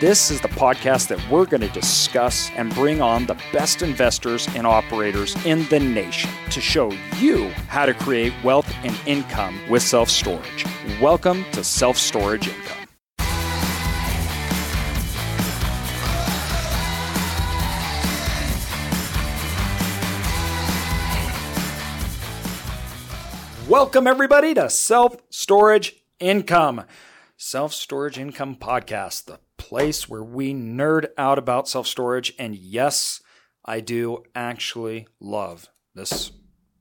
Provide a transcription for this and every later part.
This is the podcast that we're going to discuss and bring on the best investors and operators in the nation to show you how to create wealth and income with self storage. Welcome to Self Storage Income. Welcome, everybody, to Self Storage Income. Self Storage Income Podcast, the place where we nerd out about self storage. And yes, I do actually love this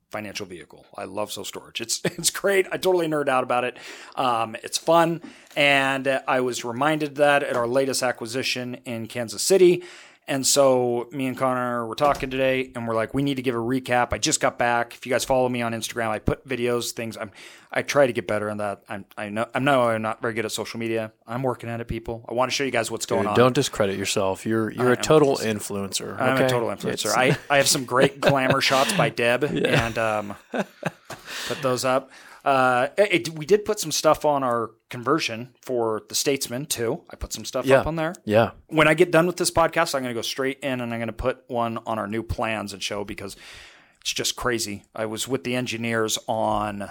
financial vehicle. I love self storage. It's it's great. I totally nerd out about it. Um, it's fun, and I was reminded that at our latest acquisition in Kansas City. And so me and Connor were talking today, and we're like, we need to give a recap. I just got back. If you guys follow me on Instagram, I put videos, things. I'm, I try to get better on that. I'm, I know, I know, I'm not very good at social media. I'm working at it, people. I want to show you guys what's going Dude, on. Don't discredit yourself. You're you're I a total influencer. I'm okay? a total influencer. It's- I, I have some great glamour shots by Deb, and um, put those up. Uh, it- we did put some stuff on our conversion for the Statesman too. I put some stuff Yeah. up on there. yeah. when I get done with this podcast, I'm going to go straight in and I'm going to put one on our new plans and show because it's just crazy. I was with the engineers on,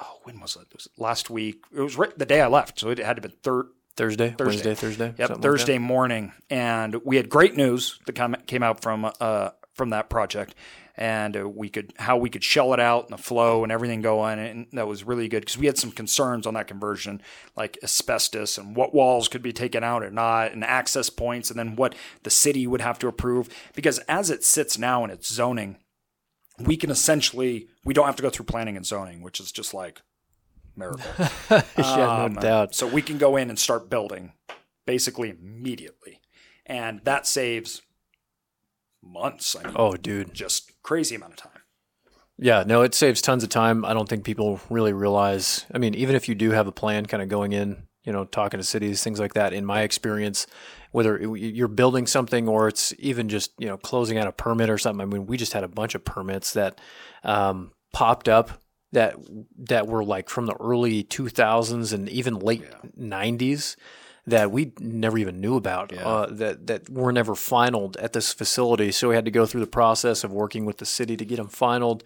oh, when was it? It was last week. It was right the day I left. So it had to be third. Thursday, Thursday. Wednesday, Thursday. Yep, something like Thursday morning, and we had great news that come, came out from uh, from that project, and uh, we could how we could shell it out and the flow and everything going, and that was really good because we had some concerns on that conversion, like asbestos and what walls could be taken out or not, and access points, and then what the city would have to approve. Because as it sits now in its zoning, we can essentially we don't have to go through planning and zoning, which is just like miracle. yeah, Um, no doubt. So we can go in and start building basically immediately. And that saves months. I mean, Oh, dude. just crazy amount of time. Yeah, no, it saves tons of time. I don't think people really realize. I mean, even if you do have a plan, kind of going in, you know, talking to cities, things like that. In my experience, whether you're building something or it's even just you know closing out a permit or something. I mean, we just had a bunch of permits that um, popped up that that were like from the early 2000s and even late 90s that we never even knew about uh, that that were never finalized at this facility. So we had to go through the process of working with the city to get them finalized.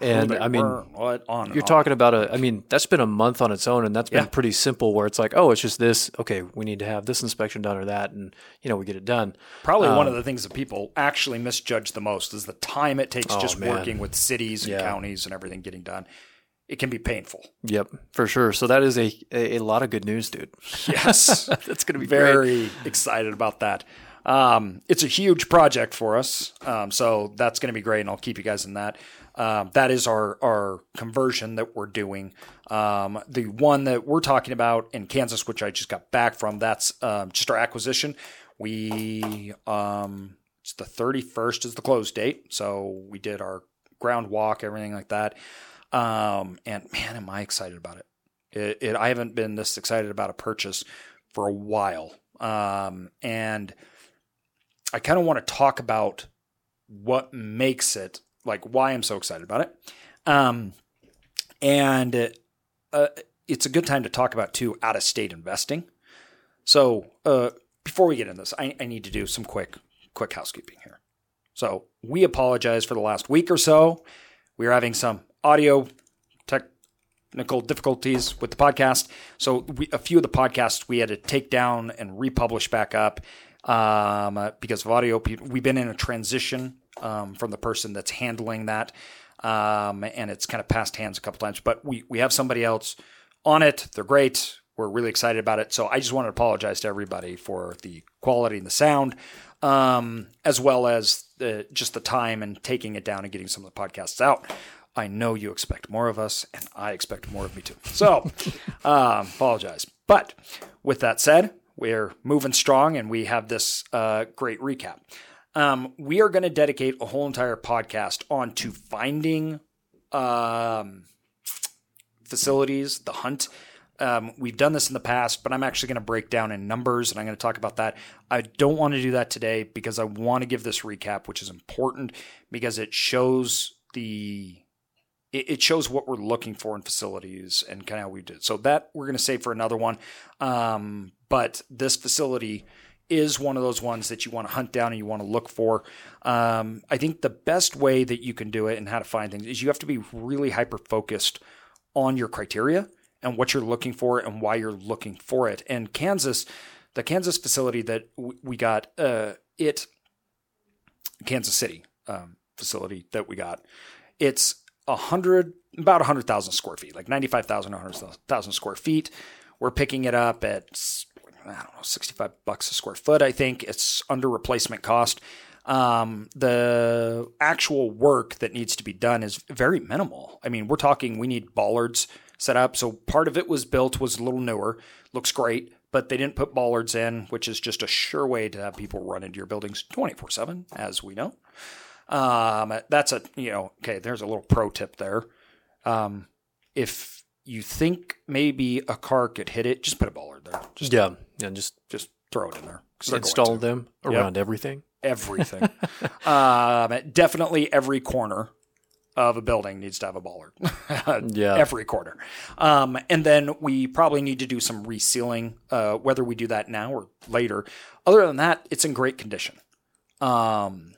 And I mean, on and you're on. talking about a. I mean, that's been a month on its own, and that's been Yeah. pretty simple. Where it's like, oh, it's just this. Okay, we need to have this inspection done or that, and you know, we get it done. Probably one um, of the things that people actually misjudge the most is the time it takes just Oh, man. working with cities and Yeah. counties and everything getting done. It can be painful. Yep, for sure. So that is a a, a lot of good news, dude. Yes. That's going to be great. very excited about that. Um, it's a huge project for us, um, so that's going to be great, and I'll keep you guys in that. Um, that is our our conversion that we're doing. Um, the one that we're talking about in Kansas, which I just got back from, that's um, just our acquisition. We um, it's the thirty first is the close date, so we did our ground walk, everything like that. Um, and man, am I excited about it. It, it I haven't been this excited about a purchase for a while. Um, and I kind of want to talk about what makes it like why I'm so excited about it. Um, and uh, it's a good time to talk about too out of state investing. So uh, before we get into this, I, I need to do some quick quick housekeeping here. So we apologize for the last week or so. We are having some audio technical difficulties with the podcast. So we, a few of the podcasts we had to take down and republish back up um, because of audio. We've been in a transition um, from the person that's handling that, um, and it's kind of passed hands a couple times. But we we have somebody else on it. They're great. We're really excited about it. So I just want to apologize to everybody for the quality and the sound, um, as well as the, just the time and taking it down and getting some of the podcasts out. I know you expect more of us, and I expect more of me too. So, um, apologize. But with that said, we're moving strong, and we have this uh, great recap. Um, we are going to dedicate a whole entire podcast on to finding um, facilities, the hunt. Um, we've done this in the past, but I'm actually going to break down in numbers and I'm going to talk about that. I don't want to do that today because I want to give this recap, which is important because it shows the it, shows what we're looking for in facilities and kind of how we did. So that we're going to save for another one. Um, but this facility is one of those ones that you want to hunt down and you want to look for. Um, I think the best way that you can do it and how to find things is you have to be really hyper focused on your criteria and what you're looking for and why you're looking for it. And Kansas, the Kansas facility that we got, uh, it, Kansas City um, facility that we got, it's a hundred, about a hundred thousand square feet, like ninety-five thousand, hundred thousand 100,000 square feet. We're picking it up at I don't know, sixty-five bucks a square foot. I think it's under replacement cost. Um, the actual work that needs to be done is very minimal. I mean, we're talking we need bollards set up. So part of it was built was a little newer, looks great, but they didn't put bollards in, which is just a sure way to have people run into your buildings 24 7, as we know. Um, that's a, you know, okay, there's a little pro tip there. Um, if you think maybe a car could hit it, just put a bollard there. Just, yeah. Yeah. Just, just throw it in there. Install them around yep. everything. Everything. um, definitely every corner of a building needs to have a bollard. yeah. Every corner. Um, and then we probably need to do some resealing, uh, whether we do that now or later. Other than that, it's in great condition. Um,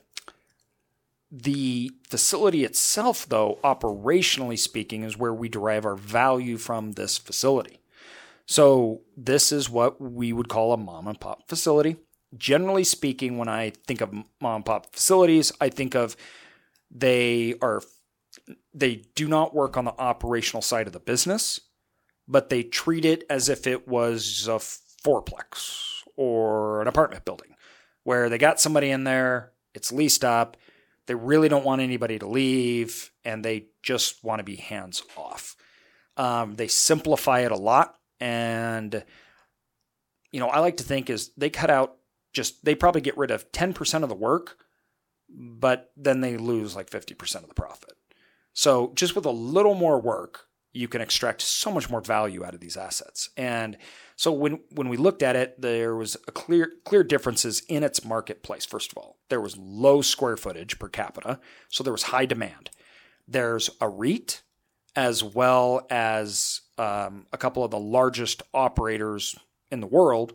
the facility itself, though, operationally speaking, is where we derive our value from this facility. So, this is what we would call a mom and pop facility. Generally speaking, when I think of mom and pop facilities, I think of they are they do not work on the operational side of the business, but they treat it as if it was a fourplex or an apartment building where they got somebody in there, it's leased up, they really don't want anybody to leave, and they just want to be hands off. Um, they simplify it a lot, and you know I like to think is they cut out just they probably get rid of ten percent of the work, but then they lose like fifty percent of the profit. So just with a little more work, you can extract so much more value out of these assets. And so when when we looked at it, there was a clear clear differences in its marketplace. First of all, there was low square footage per capita, so there was high demand. There's a REIT as well as um, a couple of the largest operators in the world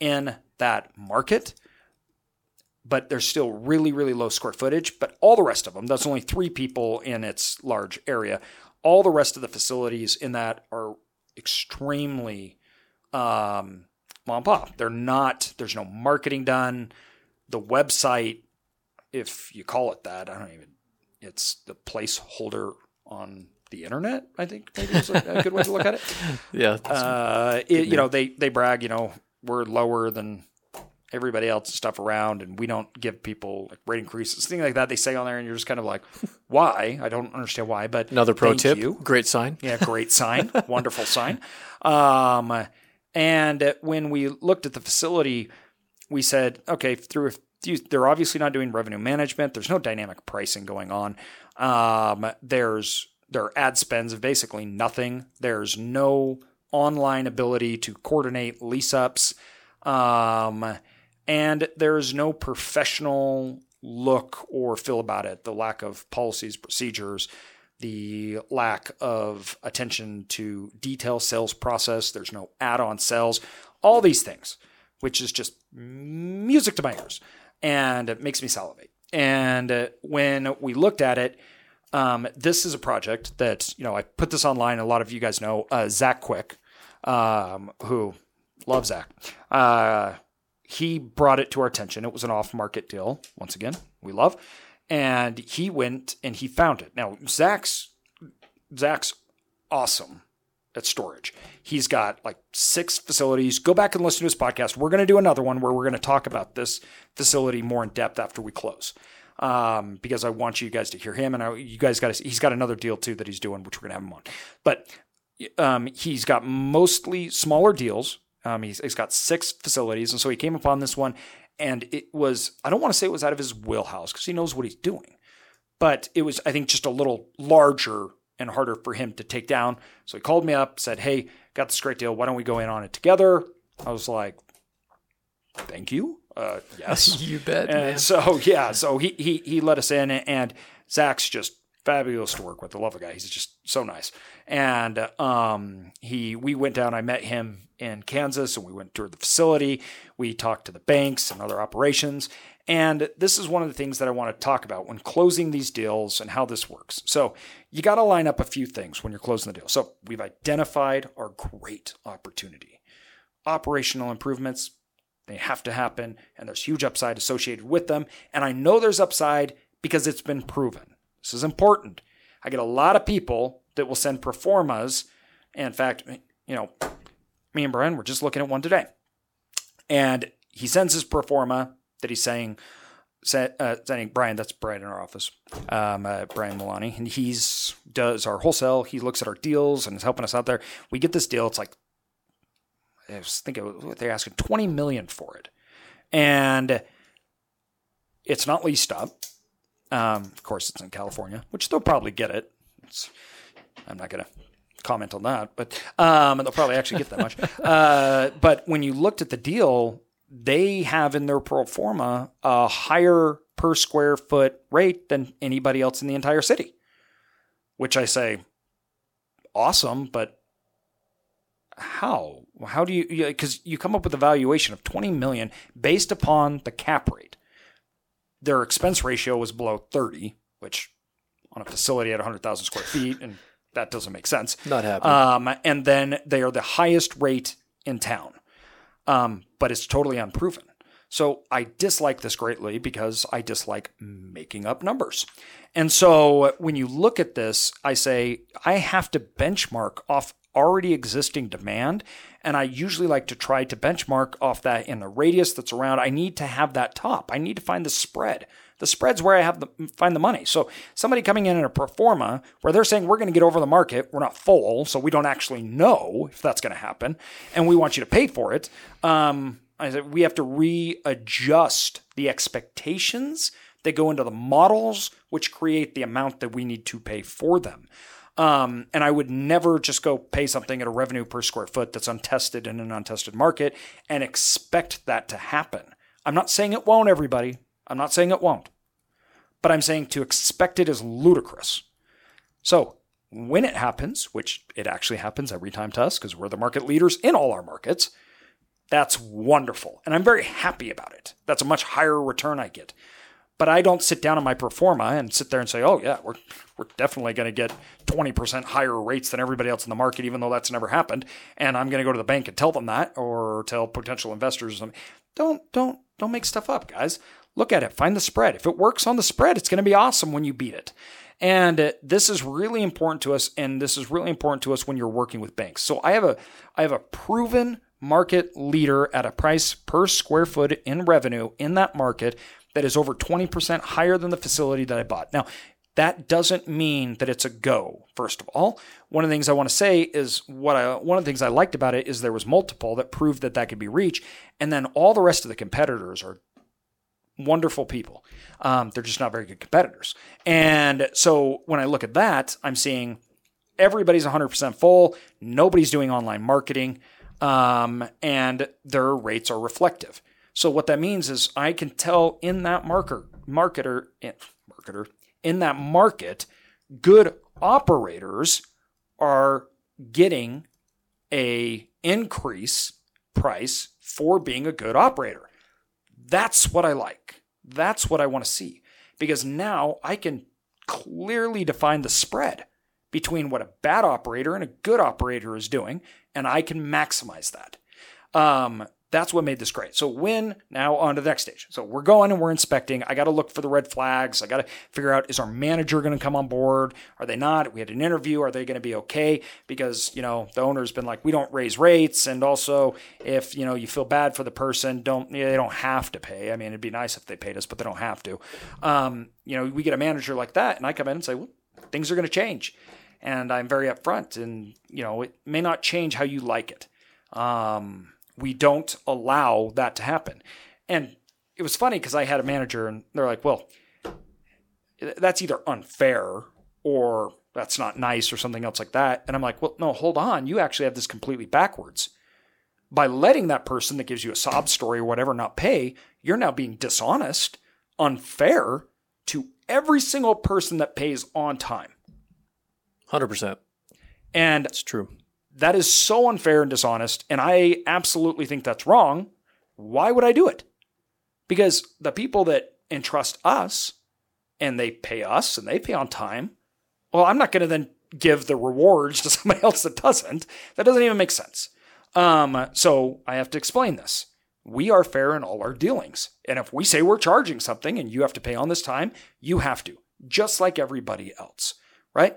in that market. But there's still really, really low square footage. But all the rest of them, that's only three people in its large area. All the rest of the facilities in that are extremely um, mom and pop. They're not. There's no marketing done. The website, if you call it that, I don't even. It's the placeholder on the internet. I think maybe is a, a good way to look at it. yeah. Uh, it, you know, they they brag. You know, we're lower than everybody else stuff around and we don't give people like rate increases things like that they say on there and you're just kind of like why i don't understand why but another pro tip you. great sign yeah great sign wonderful sign um, and when we looked at the facility, we said, okay, through if they're obviously not doing revenue management. There's no dynamic pricing going on. Um, there's their ad spends of basically nothing. There's no online ability to coordinate lease ups. Um, and there's no professional look or feel about it. The lack of policies, procedures, the lack of attention to detail sales process. There's no add-on sales, all these things, which is just music to my ears, and it makes me salivate. And uh, when we looked at it, um, this is a project that you know I put this online. A lot of you guys know uh, Zach Quick, um, who love Zach. Uh, he brought it to our attention. It was an off-market deal. Once again, we love and he went and he found it. Now Zach's Zach's awesome at storage. He's got like six facilities. Go back and listen to his podcast. We're going to do another one where we're going to talk about this facility more in depth after we close. Um, because I want you guys to hear him, and I, you guys got. He's got another deal too that he's doing, which we're gonna have him on. But um, he's got mostly smaller deals. Um, he's, he's got six facilities, and so he came upon this one, And it was, I don't want to say it was out of his wheelhouse because he knows what he's doing, but it was, I think, just a little larger and harder for him to take down. So he called me up, said, Hey, got this great deal. Why don't we go in on it together? I was like, Thank you. Uh, yes. you bet. And man. so, yeah, so he, he, he let us in, and Zach's just fabulous to work with. I love the guy. He's just so nice. And um, he, we went down. I met him in Kansas, and we went to the facility. We talked to the banks and other operations. And this is one of the things that I want to talk about when closing these deals and how this works. So you got to line up a few things when you're closing the deal. So we've identified our great opportunity. Operational improvements, they have to happen, and there's huge upside associated with them. And I know there's upside because it's been proven. This is important. I get a lot of people that will send pro formas. In fact, you know, me and Brian were just looking at one today. And he sends his pro forma that he's saying, uh, sending Brian, that's Brian in our office, um, uh, Brian Milani, and he's does our wholesale. He looks at our deals and is helping us out there. We get this deal. It's like I was thinking they're asking 20 million for it. And it's not leased up. Um, of course, it's in California, which they'll probably get it. It's, I'm not going to comment on that, but um, they'll probably actually get that much. uh, but when you looked at the deal, they have in their pro forma a higher per square foot rate than anybody else in the entire city, which I say, awesome, but how? How do you? Because you come up with a valuation of 20 million based upon the cap rate. Their expense ratio was below 30, which on a facility at 100,000 square feet, and that doesn't make sense. Not happening. Um, and then they are the highest rate in town, um, but it's totally unproven. So I dislike this greatly because I dislike making up numbers. And so when you look at this, I say I have to benchmark off already existing demand. And I usually like to try to benchmark off that in the radius that's around. I need to have that top. I need to find the spread. The spread's where I have the find the money. So somebody coming in in a pro forma where they're saying we're going to get over the market, we're not full, so we don't actually know if that's going to happen, and we want you to pay for it. Um, I said we have to readjust the expectations that go into the models, which create the amount that we need to pay for them. Um, and I would never just go pay something at a revenue per square foot that's untested in an untested market and expect that to happen. I'm not saying it won't, everybody. I'm not saying it won't. But I'm saying to expect it is ludicrous. So when it happens, which it actually happens every time to us because we're the market leaders in all our markets, that's wonderful. And I'm very happy about it. That's a much higher return I get. But I don't sit down on my pro forma and sit there and say, oh, yeah, we're, we're definitely going to get 20% higher rates than everybody else in the market, even though that's never happened. And I'm going to go to the bank and tell them that or tell potential investors. Don't, don't, don't make stuff up, guys. Look at it, find the spread. If it works on the spread, it's going to be awesome when you beat it. And uh, this is really important to us, and this is really important to us when you're working with banks. So I have a I have a proven market leader at a price per square foot in revenue in that market that is over 20% higher than the facility that I bought. Now, that doesn't mean that it's a go. First of all, one of the things I want to say is what I one of the things I liked about it is there was multiple that proved that that could be reached, and then all the rest of the competitors are wonderful people. Um, they're just not very good competitors. And so when I look at that, I'm seeing everybody's 100% full, nobody's doing online marketing, um, and their rates are reflective. So what that means is I can tell in that marker marketer marketer in that market, good operators are getting a increase price for being a good operator. That's what I like. That's what I want to see because now I can clearly define the spread between what a bad operator and a good operator is doing, and I can maximize that. Um, that's what made this great. So when now on to the next stage. So we're going and we're inspecting. I got to look for the red flags. I got to figure out is our manager going to come on board? Are they not? We had an interview. Are they going to be okay? Because you know the owner's been like, we don't raise rates, and also if you know you feel bad for the person, don't they don't have to pay. I mean, it'd be nice if they paid us, but they don't have to. Um, you know, we get a manager like that, and I come in and say, well, things are going to change, and I'm very upfront, and you know, it may not change how you like it. Um, we don't allow that to happen. And it was funny because I had a manager and they're like, well, that's either unfair or that's not nice or something else like that. And I'm like, well, no, hold on. You actually have this completely backwards. By letting that person that gives you a sob story or whatever not pay, you're now being dishonest, unfair to every single person that pays on time. 100%. And It's true. that is so unfair and dishonest. And I absolutely think that's wrong. Why would I do it? Because the people that entrust us and they pay us and they pay on time, well, I'm not going to then give the rewards to somebody else that doesn't. That doesn't even make sense. Um, so I have to explain this. We are fair in all our dealings. And if we say we're charging something and you have to pay on this time, you have to, just like everybody else, right?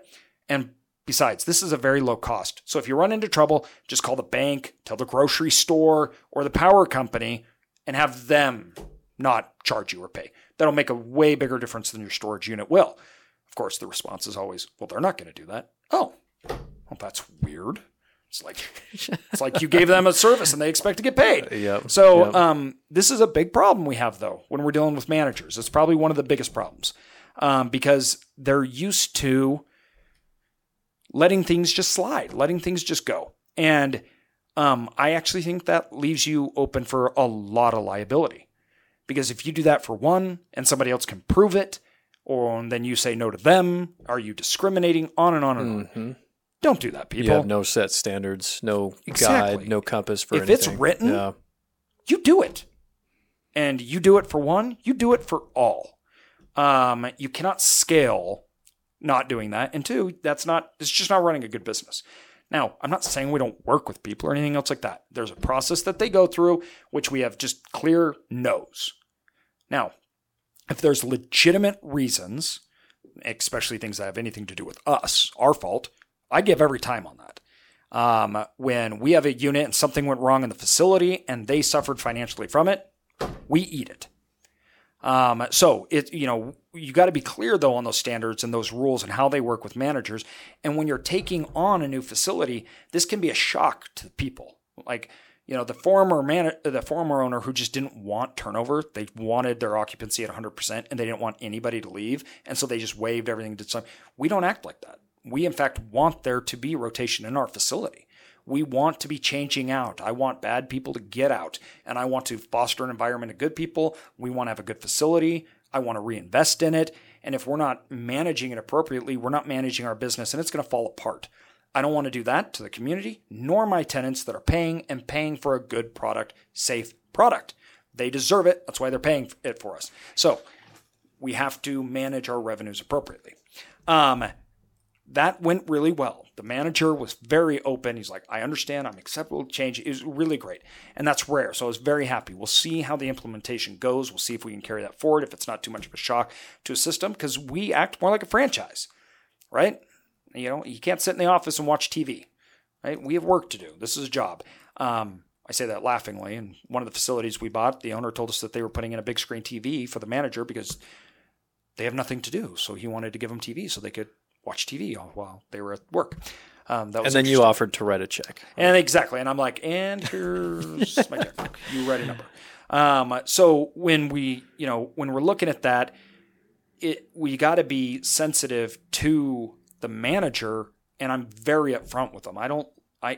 And besides, this is a very low cost. So if you run into trouble, just call the bank, tell the grocery store or the power company and have them not charge you or pay. That'll make a way bigger difference than your storage unit will. Of course, the response is always, well, they're not going to do that. Oh, well, that's weird. It's like it's like you gave them a service and they expect to get paid. Yep. So Yep. um, this is a big problem we have though when we're dealing with managers. It's probably one of the biggest problems um, because they're used to letting things just slide, letting things just go, and um, I actually think that leaves you open for a lot of liability because if you do that for one and somebody else can prove it, or then you say no to them, are you discriminating? On and on and on. Don't do that, You people. have no set standards, no Exactly. guide, no compass for anything. If anything. it's written, yeah. you do it. And you do it for one, you do it for all. Um, you cannot scale not doing that. And two, that's not, it's just not running a good business. Now, I'm not saying we don't work with people or anything else like that. There's a process that they go through, which we have just clear no's. Now, if there's legitimate reasons, especially things that have anything to do with us, our fault, I give every time on that. Um, when we have a unit and something went wrong in the facility and they suffered financially from it, we eat it. Um, so it, you know, you got to be clear though on those standards and those rules and how they work with managers. And when you're taking on a new facility, this can be a shock to people. Like, you know, the former man, the former owner who just didn't want turnover, they wanted their occupancy at 100% and they didn't want anybody to leave. And so they just waived everything. Did some, we don't act like that. We in fact want there to be rotation in our facility. We want to be changing out. I want bad people to get out, and I want to foster an environment of good people. We want to have a good facility. I want to reinvest in it. And if we're not managing it appropriately, we're not managing our business and it's going to fall apart. I don't want to do that to the community, nor my tenants that are paying and paying for a good product, safe product. They deserve it. That's why they're paying it for us. So we have to manage our revenues appropriately. Um, that went really well. The manager was very open. He's like, I understand. I'm acceptable to change. It was really great. And that's rare. So I was very happy. We'll see how the implementation goes. We'll see if we can carry that forward, if it's not too much of a shock to a system, because we act more like a franchise, right? You know, you can't sit in the office and watch TV, right? We have work to do. This is a job. Um, I say that laughingly. And one of the facilities we bought, the owner told us that they were putting in a big screen TV for the manager because they have nothing to do. So he wanted to give them TV so they could watch TV while they were at work. Um, that was And then you offered to write a check. And exactly. And I'm like, and here's my checkbook. You write a number. Um, so when we, you know, when we're looking at that, it we got to be sensitive to the manager, and I'm very upfront with them. I don't, I,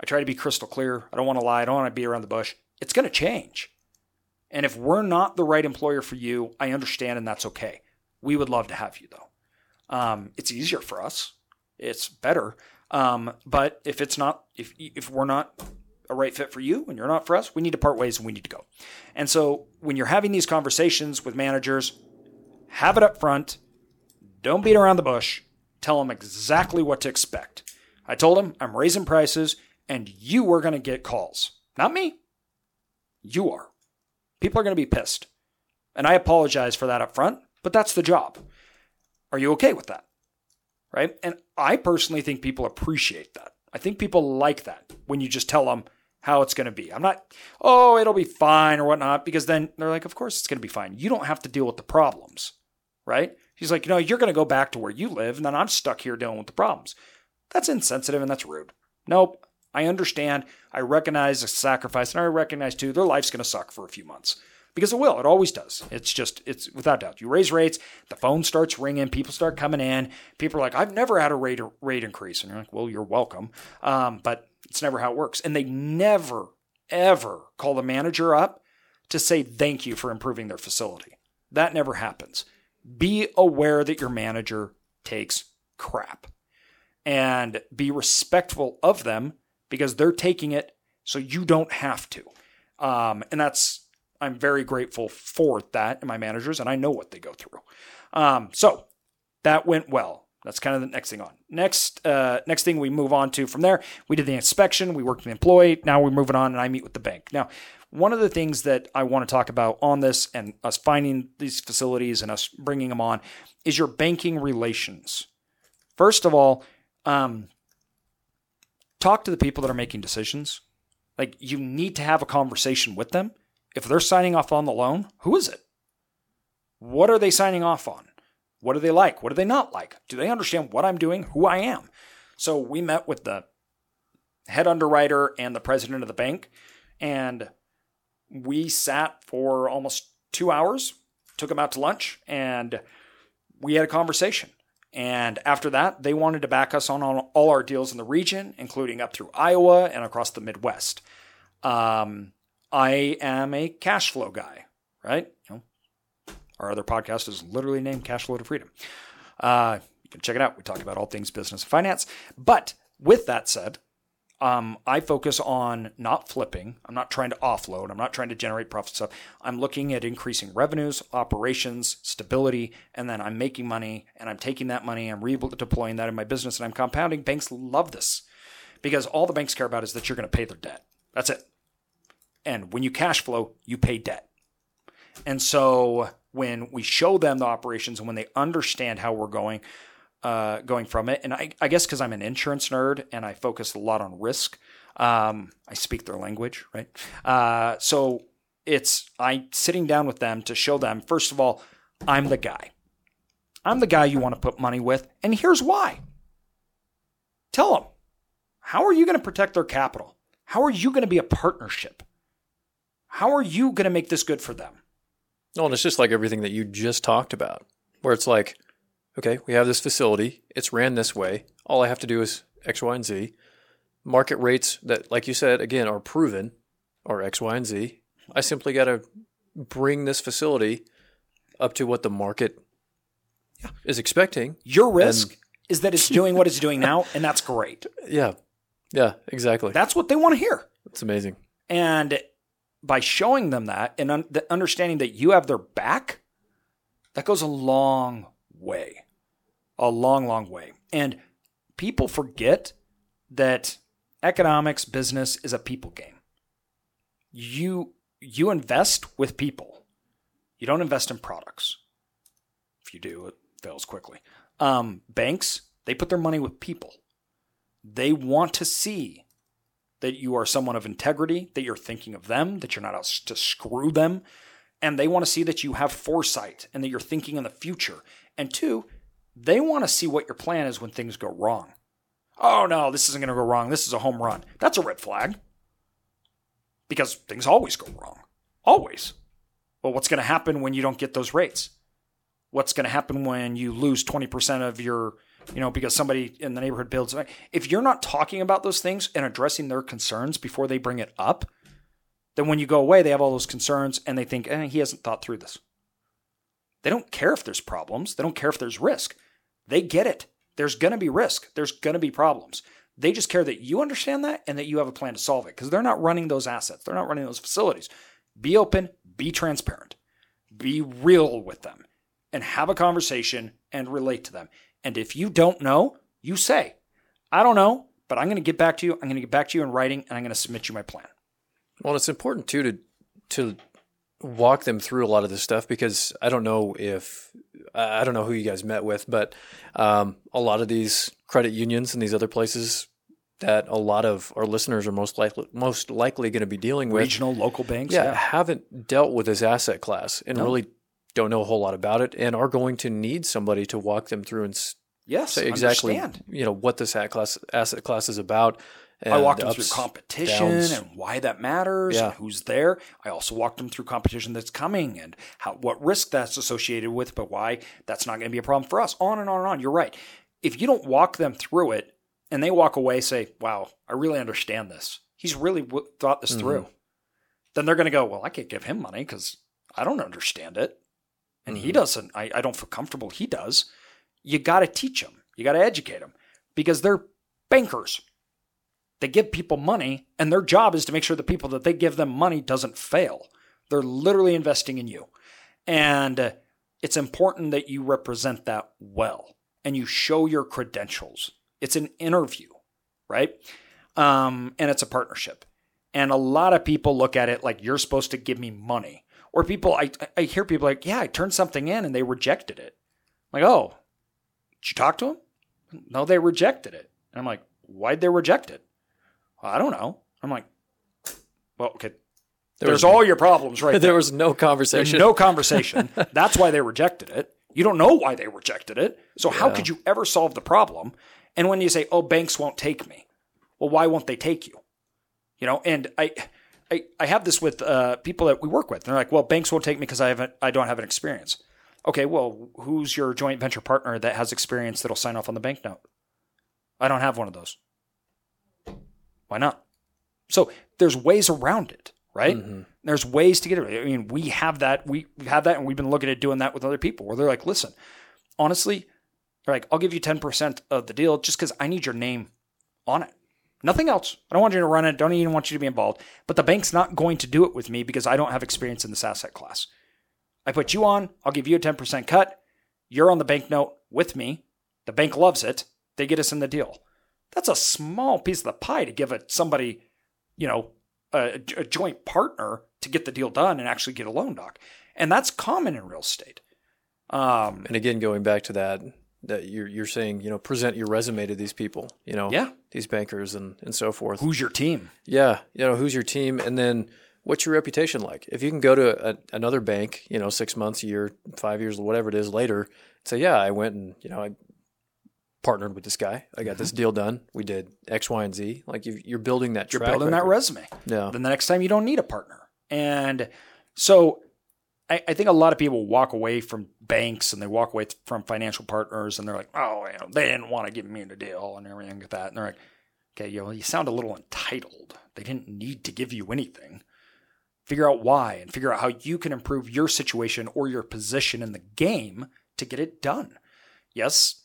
I try to be crystal clear. I don't want to lie. I don't want to be around the bush. It's going to change, and if we're not the right employer for you, I understand, and that's okay. We would love to have you though. Um, it's easier for us. It's better. Um, but if it's not, if if we're not a right fit for you and you're not for us, we need to part ways and we need to go. And so when you're having these conversations with managers, have it up front. Don't beat around the bush. Tell them exactly what to expect. I told them I'm raising prices and you are going to get calls. Not me. You are. People are going to be pissed. And I apologize for that up front, but that's the job. Are you okay with that? Right? And I personally think people appreciate that. I think people like that when you just tell them how it's going to be. I'm not, oh, it'll be fine or whatnot, because then they're like, of course it's going to be fine. You don't have to deal with the problems, right? He's like, no, you're going to go back to where you live, and then I'm stuck here dealing with the problems. That's insensitive and that's rude. Nope. I understand. I recognize the sacrifice, and I recognize too their life's going to suck for a few months. Because it will. It always does. It's just, it's without doubt. You raise rates, the phone starts ringing, people start coming in. People are like, I've never had a rate, rate increase. And you're like, well, you're welcome. Um, but it's never how it works. And they never, ever call the manager up to say thank you for improving their facility. That never happens. Be aware that your manager takes crap and be respectful of them because they're taking it so you don't have to. Um, and that's, I'm very grateful for that and my managers, and I know what they go through. Um, so that went well. That's kind of the next thing on. Next, uh, next thing we move on to from there, we did the inspection, we worked with the employee. Now we're moving on, and I meet with the bank. Now, one of the things that I want to talk about on this and us finding these facilities and us bringing them on is your banking relations. First of all, um, talk to the people that are making decisions. Like you need to have a conversation with them. If they're signing off on the loan, who is it? What are they signing off on? What do they like? What do they not like? Do they understand what I'm doing, who I am? So we met with the head underwriter and the president of the bank, and we sat for almost two hours, took them out to lunch, and we had a conversation. And after that, they wanted to back us on, all our deals in the region, including up through Iowa and across the Midwest. Um, I am a cash flow guy, right? You know, our other podcast is literally named Cash Flow to Freedom. Uh, you can check it out. We talk about all things business and finance. But with that said, um, I focus on not flipping. I'm not trying to offload. I'm not trying to generate profits. I'm looking at increasing revenues, operations, stability, and then I'm making money and I'm taking that money, I'm redeploying that in my business and I'm compounding. Banks love this because all the banks care about is that you're going to pay their debt. That's it. And when you cash flow, you pay debt. And so when we show them the operations and when they understand how we're going, uh, going from it. And I, I guess because I'm an insurance nerd and I focus a lot on risk, um, I speak their language, right? Uh, so it's I sitting down with them to show them first of all, I'm the guy. I'm the guy you want to put money with, and here's why. Tell them how are you going to protect their capital? How are you going to be a partnership? How are you going to make this good for them? No, and it's just like everything that you just talked about, where it's like okay, we have this facility. It's ran this way. All I have to do is X, Y, and Z. Market rates that, like you said, again, are proven are X, Y, and Z. I simply got to bring this facility up to what the market yeah. is expecting. Your risk and, is that it's doing what it's doing now, and that's great. Yeah. Yeah, exactly. That's what they want to hear. It's amazing. And by showing them that and un- the understanding that you have their back, that goes a long way a long, long way. And people forget that economics, business is a people game. You you invest with people. You don't invest in products. If you do, it fails quickly. Um, banks, they put their money with people. They want to see that you are someone of integrity, that you're thinking of them, that you're not out to screw them, and they want to see that you have foresight and that you're thinking in the future. And two, they want to see what your plan is when things go wrong. Oh no, this isn't going to go wrong. This is a home run. That's a red flag. Because things always go wrong. Always. Well, what's going to happen when you don't get those rates? What's going to happen when you lose 20% of your, you know, because somebody in the neighborhood builds? If you're not talking about those things and addressing their concerns before they bring it up, then when you go away, they have all those concerns and they think, eh, he hasn't thought through this. They don't care if there's problems. They don't care if there's risk. They get it. There's going to be risk. There's going to be problems. They just care that you understand that and that you have a plan to solve it because they're not running those assets. They're not running those facilities. Be open, be transparent, be real with them, and have a conversation and relate to them. And if you don't know, you say, I don't know, but I'm going to get back to you. I'm going to get back to you in writing and I'm going to submit you my plan. Well, it's important too to to walk them through a lot of this stuff because I don't know if I don't know who you guys met with, but um, a lot of these credit unions and these other places that a lot of our listeners are most likely most likely going to be dealing with regional local banks yeah, yeah. haven't dealt with this asset class and no. really don't know a whole lot about it and are going to need somebody to walk them through and yes say exactly understand. you know what this asset class asset class is about And I walked the them through competition downs. and why that matters Yeah. and who's there. I also walked them through competition that's coming and how what risk that's associated with, but why that's not going to be a problem for us. On and on and on. You're right. If you don't walk them through it and they walk away, say, "Wow, I really understand this. He's really w- thought this mm-hmm. through," then they're going to go, "Well, I can't give him money because I don't understand it, and he doesn't. I, I don't feel comfortable. He does. You got to teach them. You got to educate them because they're bankers." They give people money, and their job is to make sure the people that they give them money doesn't fail. They're literally investing in you. And uh, it's important that you represent that well and you show your credentials. It's an interview, right? Um, and it's a partnership. And a lot of people look at it like you're supposed to give me money. Or people, I, I hear people like, yeah, I turned something in and they rejected it. I'm like, oh, did you talk to them? No, they rejected it. And I'm like, why'd they reject it? Well, I don't know. I'm like, well, okay. There There's was- all your problems right there. there was no There's conversation. no conversation. That's why they rejected it. You don't know why they rejected it. So how Yeah. could you ever solve the problem? And when you say, "Oh, banks won't take me," well, why won't they take you? You know, and I, I, I have this with uh, people that we work with. They're like, "Well, banks won't take me because I haven't, I don't have an experience." Okay, well, who's your joint venture partner that has experience that'll sign off on the bank note? I don't have one of those. Why not? So there's ways around it, right? There's ways to get it. I mean, we have that. We we have that, and we've been looking at doing that with other people. Where they're like, listen, honestly, they're like, I'll give you ten percent of the deal just because I need your name on it. Nothing else. I don't want you to run it. Don't even want you to be involved. But the bank's not going to do it with me because I don't have experience in this asset class. I put you on. I'll give you a ten percent cut. You're on the bank note with me. The bank loves it. They get us in the deal. That's a small piece of the pie to give it somebody, you know, a, a joint partner to get the deal done and actually get a loan doc. And that's common in real estate. Um, And again, going back to that, that you're you're saying, you know, present your resume to these people, you know, Yeah. these bankers and and so forth. who's your team? Yeah, you know, who's your team, and then what's your reputation like? If you can go to a, another bank, you know, six months, a year, five years, whatever it is later, say, yeah, I went and you know, I partnered with this guy. I got this mm-hmm. deal done. We did X, Y, and Z. Like you, you're building that. You're building that resume. Yeah. Then the next time you don't need a partner. And so I, I think a lot of people walk away from banks and they walk away from financial partners and they're like, oh, you know, they didn't want to give me the deal and everything like that. And they're like, okay, you know, you sound a little entitled. They didn't need to give you anything. Figure out why and figure out how you can improve your situation or your position in the game to get it done. Yes,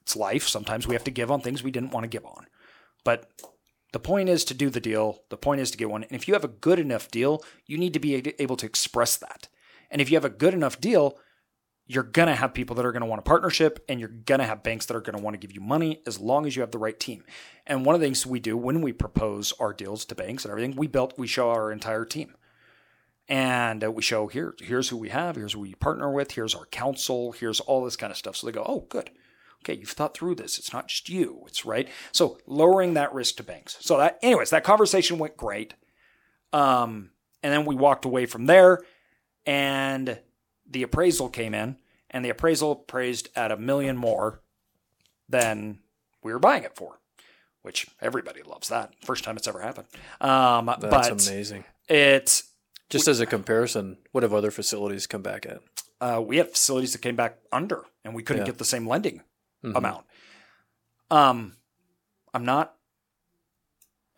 it's life. Sometimes we have to give on things we didn't want to give on. But the point is to do the deal. The point is to get one. And if you have a good enough deal, you need to be able to express that. And if you have a good enough deal, you're going to have people that are going to want a partnership and you're going to have banks that are going to want to give you money as long as you have the right team. And one of the things we do when we propose our deals to banks and everything, we built, we show our entire team. And uh, we show here, here's who we have, here's who we partner with, here's our counsel, here's all this kind of stuff. So they go, oh, good okay, you've thought through this. It's not just you. It's right. So lowering that risk to banks. So that, anyways, that conversation went great. Um, and then we walked away from there, and the appraisal came in, and the appraisal appraised at a million more than we were buying it for, which everybody loves that. First time it's ever happened. Um, That's but amazing. it's Just as a comparison, what have other facilities come back at? uh, we have facilities that came back under, and we couldn't Yeah. get the same lending Mhm. amount. Um, I'm not.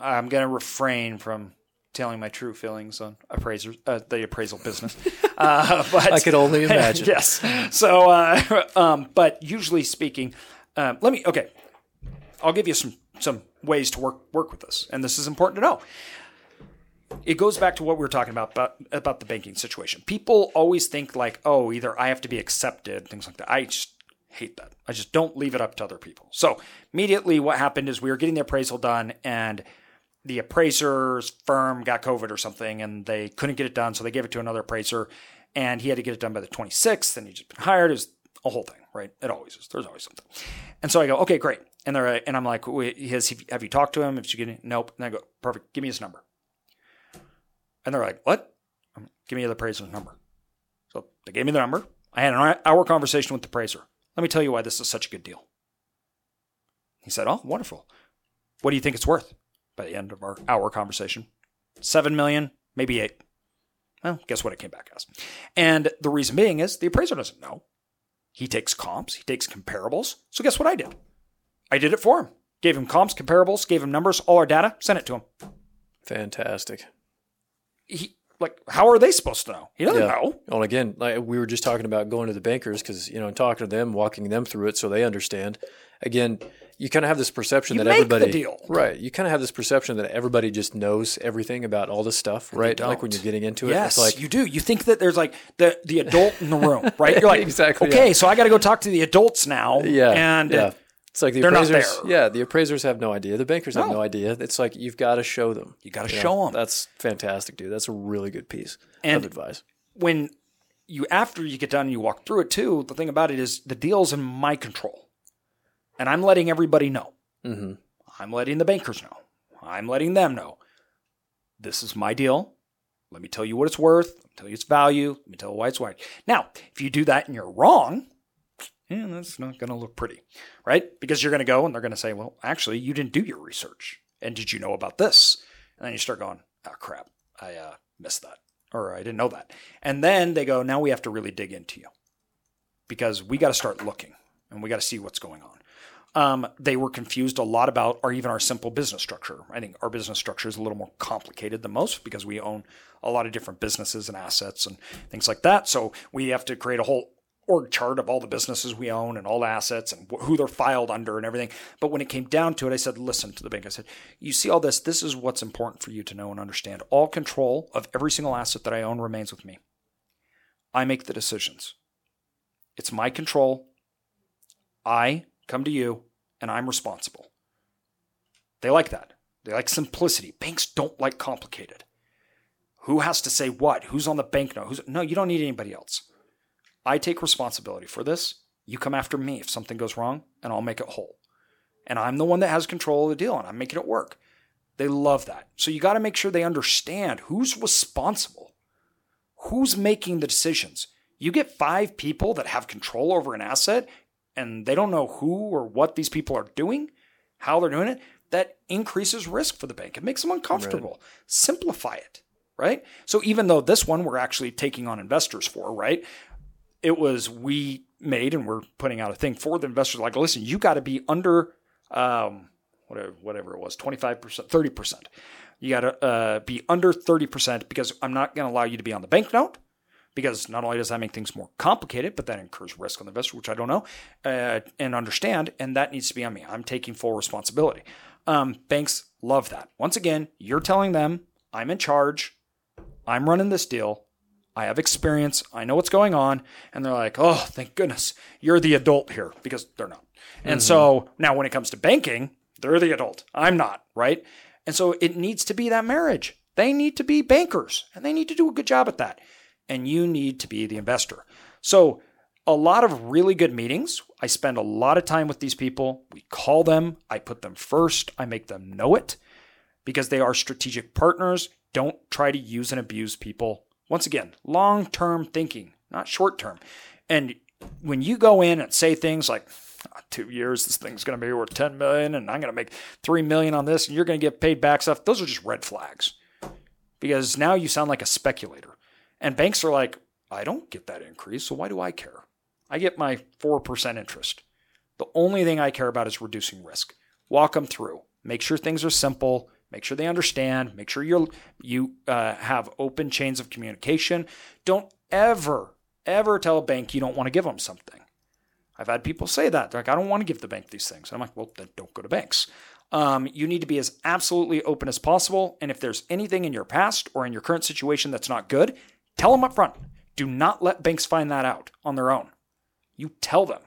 I'm going to refrain from telling my true feelings on appraisers, uh, the appraisal business. Uh, but I could only imagine. yes. So, uh, um, but usually speaking, um, let me. Okay, I'll give you some some ways to work work with this, and this is important to know. It goes back to what we were talking about, about about the banking situation. People always think like, oh, either I have to be accepted, things like that. I just hate that. I just don't leave it up to other people. So immediately, what happened is we were getting the appraisal done, and the appraiser's firm got COVID or something, and they couldn't get it done, so they gave it to another appraiser, and he had to get it done by the 26th, and he just been hired. It a whole thing, right? It always is. There's always something. And so I go, okay, great. And they're and I'm like, has he, have you talked to him? If you get nope. And I go, perfect. Give me his number. And they're like, what? Give me the appraiser's number. So they gave me the number. I had an hour conversation with the appraiser. Let me tell you why this is such a good deal. He said, oh, wonderful. What do you think it's worth? by the end of our hour conversation. Seven million, maybe eight. Well, guess what it came back as? And the reason being is the appraiser doesn't know. He takes comps, he takes comparables. So guess what I did? I did it for him. Gave him comps, comparables, gave him numbers, all our data, sent it to him. Fantastic. He like how are they supposed to know? He doesn't Yeah. know. Well, again, like we were just talking about going to the bankers because you know, and talking to them, walking them through it so they understand. Again, you kind of have this perception You that everybody, deal. right? You kind of have this perception that everybody just knows everything about all this stuff, right? Like when you're getting into it, Yes, it's like you do. You think that there's like the the adult in the room, right? You're like, Exactly, Okay, so I got to go talk to the adults now. yeah, and yeah. It's like the they're appraisers. Yeah, the appraisers have no idea. The bankers have No. no idea. It's like you've got to show them. you got to show them. That's fantastic, dude. That's a really good piece And- of advice. when you after you get done and you walk through it too, the thing about it is the deal's in my control, and I'm letting everybody know. hmm I'm letting the bankers know. I'm letting them know. This is my deal. Let me tell you what it's worth. Let me tell you its value. Let me tell you why it's right. Now, if you do that and you're wrong, yeah, that's not going to look pretty, right? Because you're going to go and they're going to say, well, actually, you didn't do your research. And did you know about this? And then you start going, oh, crap, I uh, missed that. Or I didn't know that. And then they go, now we have to really dig into you because we got to start looking and we got to see what's going on. Um, they were confused a lot about our even our simple business structure. I think our business structure is a little more complicated than most because we own a lot of different businesses and assets and things like that. So we have to create a whole org chart of all the businesses we own and all assets and wh- who they're filed under and everything. But when it came down to it, I said, listen to the bank. I said, you see all this. This is what's important for you to know and understand. All control of every single asset that I own remains with me. I make the decisions. It's my control. I come to you and I'm responsible. They like that. They like simplicity. Banks don't like complicated. Who has to say what? Who's on the bank note? Who's, no, you don't need anybody else. I take responsibility for this. You come after me if something goes wrong, and I'll make it whole. And I'm the one that has control of the deal, and I'm making it work. They love that. So you got to make sure they understand who's responsible, who's making the decisions. You get five people that have control over an asset, and they don't know who or what these people are doing, how they're doing it. That increases risk for the bank. It makes them uncomfortable. Simplify it, right? So even though this one we're actually taking on investors for, right? It was we made and we're putting out a thing for the investors like, listen, you got to be under um, whatever whatever it was, 25%, 30%. You got to uh, be under 30% because I'm not going to allow you to be on the banknote because not only does that make things more complicated, but that incurs risk on the investor, which I don't know uh, and understand, and that needs to be on me. I'm taking full responsibility. Um, banks love that. Once again, you're telling them I'm in charge, I'm running this deal, I have experience, I know what's going on, and they're like, oh, thank goodness, you're the adult here because they're not. And so mm-hmm. now when it comes to banking, they're the adult. I'm not, right? And so it needs to be that marriage. They need to be bankers and they need to do a good job at that. And you need to be the investor. So, a lot of really good meetings. I spend a lot of time with these people. We call them, I put them first, I make them know it because they are strategic partners. Don't try to use and abuse people. Once again, long term thinking, not short term. And when you go in and say things like, "Ah, two years, this thing's going to be worth 10 million and I'm going to make 3 million on this and you're going to get paid back stuff, those are just red flags because now you sound like a speculator. And banks are like, I don't get that increase, so why do I care? I get my 4% interest. The only thing I care about is reducing risk. Walk them through. Make sure things are simple. Make sure they understand. Make sure you're, you uh, have open chains of communication. Don't ever, ever tell a bank you don't want to give them something. I've had people say that. They're like, I don't want to give the bank these things. I'm like, well, then don't go to banks. Um, you need to be as absolutely open as possible. And if there's anything in your past or in your current situation that's not good, tell them up front. Do not let banks find that out on their own. You tell them.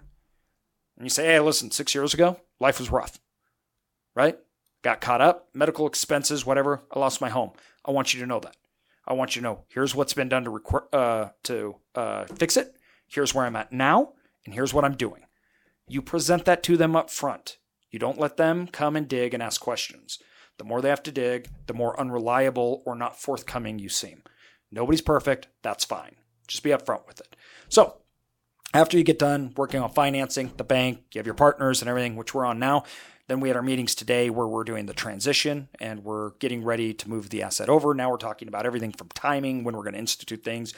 And you say, hey, listen, six years ago, life was rough, right? Got caught up, medical expenses, whatever. I lost my home. I want you to know that. I want you to know here's what's been done to requ- uh, to uh, fix it. Here's where I'm at now, and here's what I'm doing. You present that to them up front. You don't let them come and dig and ask questions. The more they have to dig, the more unreliable or not forthcoming you seem. Nobody's perfect. That's fine. Just be upfront with it. So, After you get done working on financing, the bank, you have your partners and everything, which we're on now. Then we had our meetings today where we're doing the transition and we're getting ready to move the asset over. Now we're talking about everything from timing, when we're going to institute things,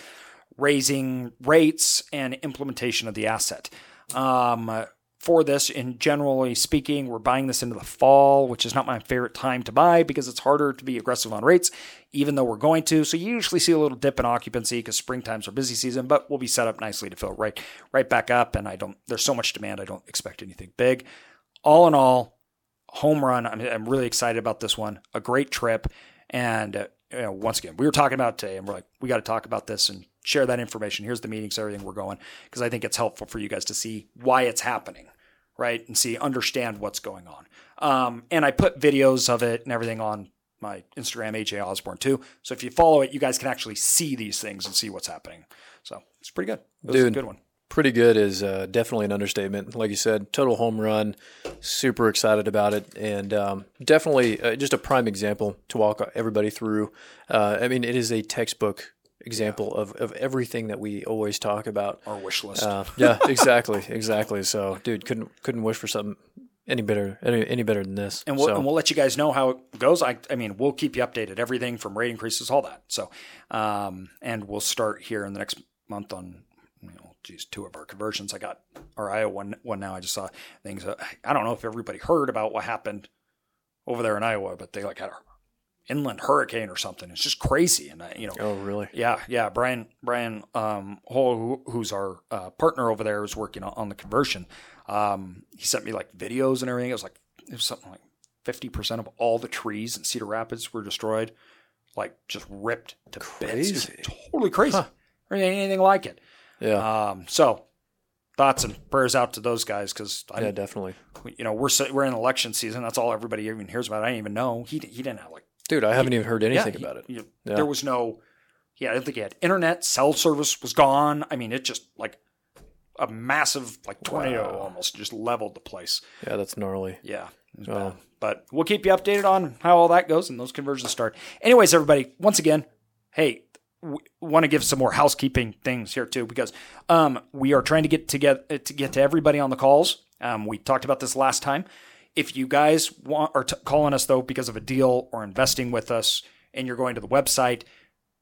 raising rates, and implementation of the asset. Um, for this, in generally speaking, we're buying this into the fall, which is not my favorite time to buy because it's harder to be aggressive on rates, even though we're going to. So you usually see a little dip in occupancy because springtime's our busy season, but we'll be set up nicely to fill right right back up. And I don't there's so much demand, I don't expect anything big. All in all, home run. I'm, I'm really excited about this one. A great trip, and uh, you know, once again, we were talking about today, and we're like, we got to talk about this and share that information. Here's the meetings, everything we're going, because I think it's helpful for you guys to see why it's happening, right? And see, understand what's going on. Um, and I put videos of it and everything on my Instagram, AJ Osborne, too. So if you follow it, you guys can actually see these things and see what's happening. So it's pretty good. It was a good one. Pretty good is uh, definitely an understatement. Like you said, total home run. Super excited about it, and um, definitely uh, just a prime example to walk everybody through. Uh, I mean, it is a textbook example of, of everything that we always talk about. Our wish list. Uh, yeah, exactly, exactly. So, dude, couldn't couldn't wish for something any better any, any better than this. and we'll, so, and we'll let you guys know how it goes. I, I mean, we'll keep you updated. Everything from rate increases, all that. So, um, and we'll start here in the next month on, geez, two of our conversions. I got our Iowa one, one now. I just saw things. Uh, I don't know if everybody heard about what happened over there in Iowa, but they like had a inland hurricane or something. It's just crazy. And I, you know, oh, really? yeah, yeah. Brian Brian um, Hall, who's our uh, partner over there, who's working on, on the conversion. Um, he sent me like videos and everything. It was like it was something like fifty percent of all the trees in Cedar Rapids were destroyed, like just ripped to bits. Crazy. Just totally crazy. Or anything like it. Yeah, Um, so thoughts and prayers out to those guys because I, yeah, definitely, you know, we're we're in election season. That's all everybody even hears about. I didn't even know he he didn't have like dude. I haven't even heard anything he- about it. you- Yeah. There was no, yeah, I don't think he had internet. Cell service was gone. I mean, it just like a massive like tornado Wow. almost just leveled the place. Yeah, that's gnarly. Yeah, it was Wow. bad. But we'll keep you updated on how all that goes and those conversions start. Anyways, everybody, once again, hey, want to give some more housekeeping things here too because um, we are trying to get to get to get to everybody on the calls. Um, we talked about this last time. If you guys want are t- calling us though because of a deal or investing with us, and you're going to the website,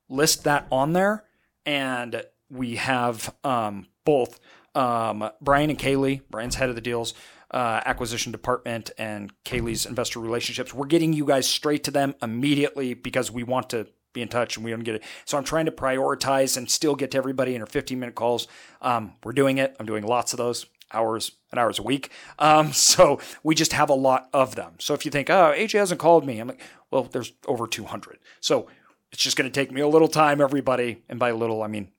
list that on there, and we have um, both um, Brian and Kaylee. Brian's head of the deals uh, acquisition department, and Kaylee's investor relationships. We're getting you guys straight to them immediately because we want to be in touch and we don't get it. So I'm trying to prioritize and still get to everybody in our 15 minute calls. Um, we're doing it. I'm doing lots of those hours and hours a week. Um, so we just have a lot of them. So if you think, oh, AJ hasn't called me, I'm like, well, there's over 200. So it's just going to take me a little time, everybody. And by little, I mean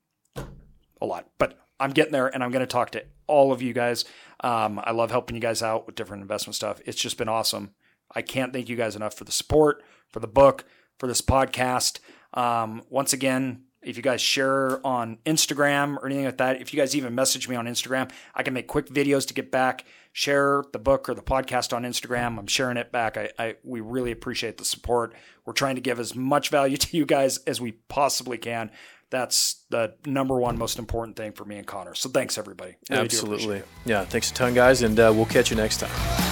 a lot. But I'm getting there and I'm going to talk to all of you guys. Um, I love helping you guys out with different investment stuff. It's just been awesome. I can't thank you guys enough for the support, for the book, for this podcast. Um, once again, if you guys share on Instagram or anything like that, if you guys even message me on Instagram, I can make quick videos to get back. Share the book or the podcast on Instagram. I'm sharing it back. I, I we really appreciate the support. We're trying to give as much value to you guys as we possibly can. That's the number one most important thing for me and Connor. So thanks everybody. Really Absolutely. Yeah, thanks a ton, guys, and uh, we'll catch you next time.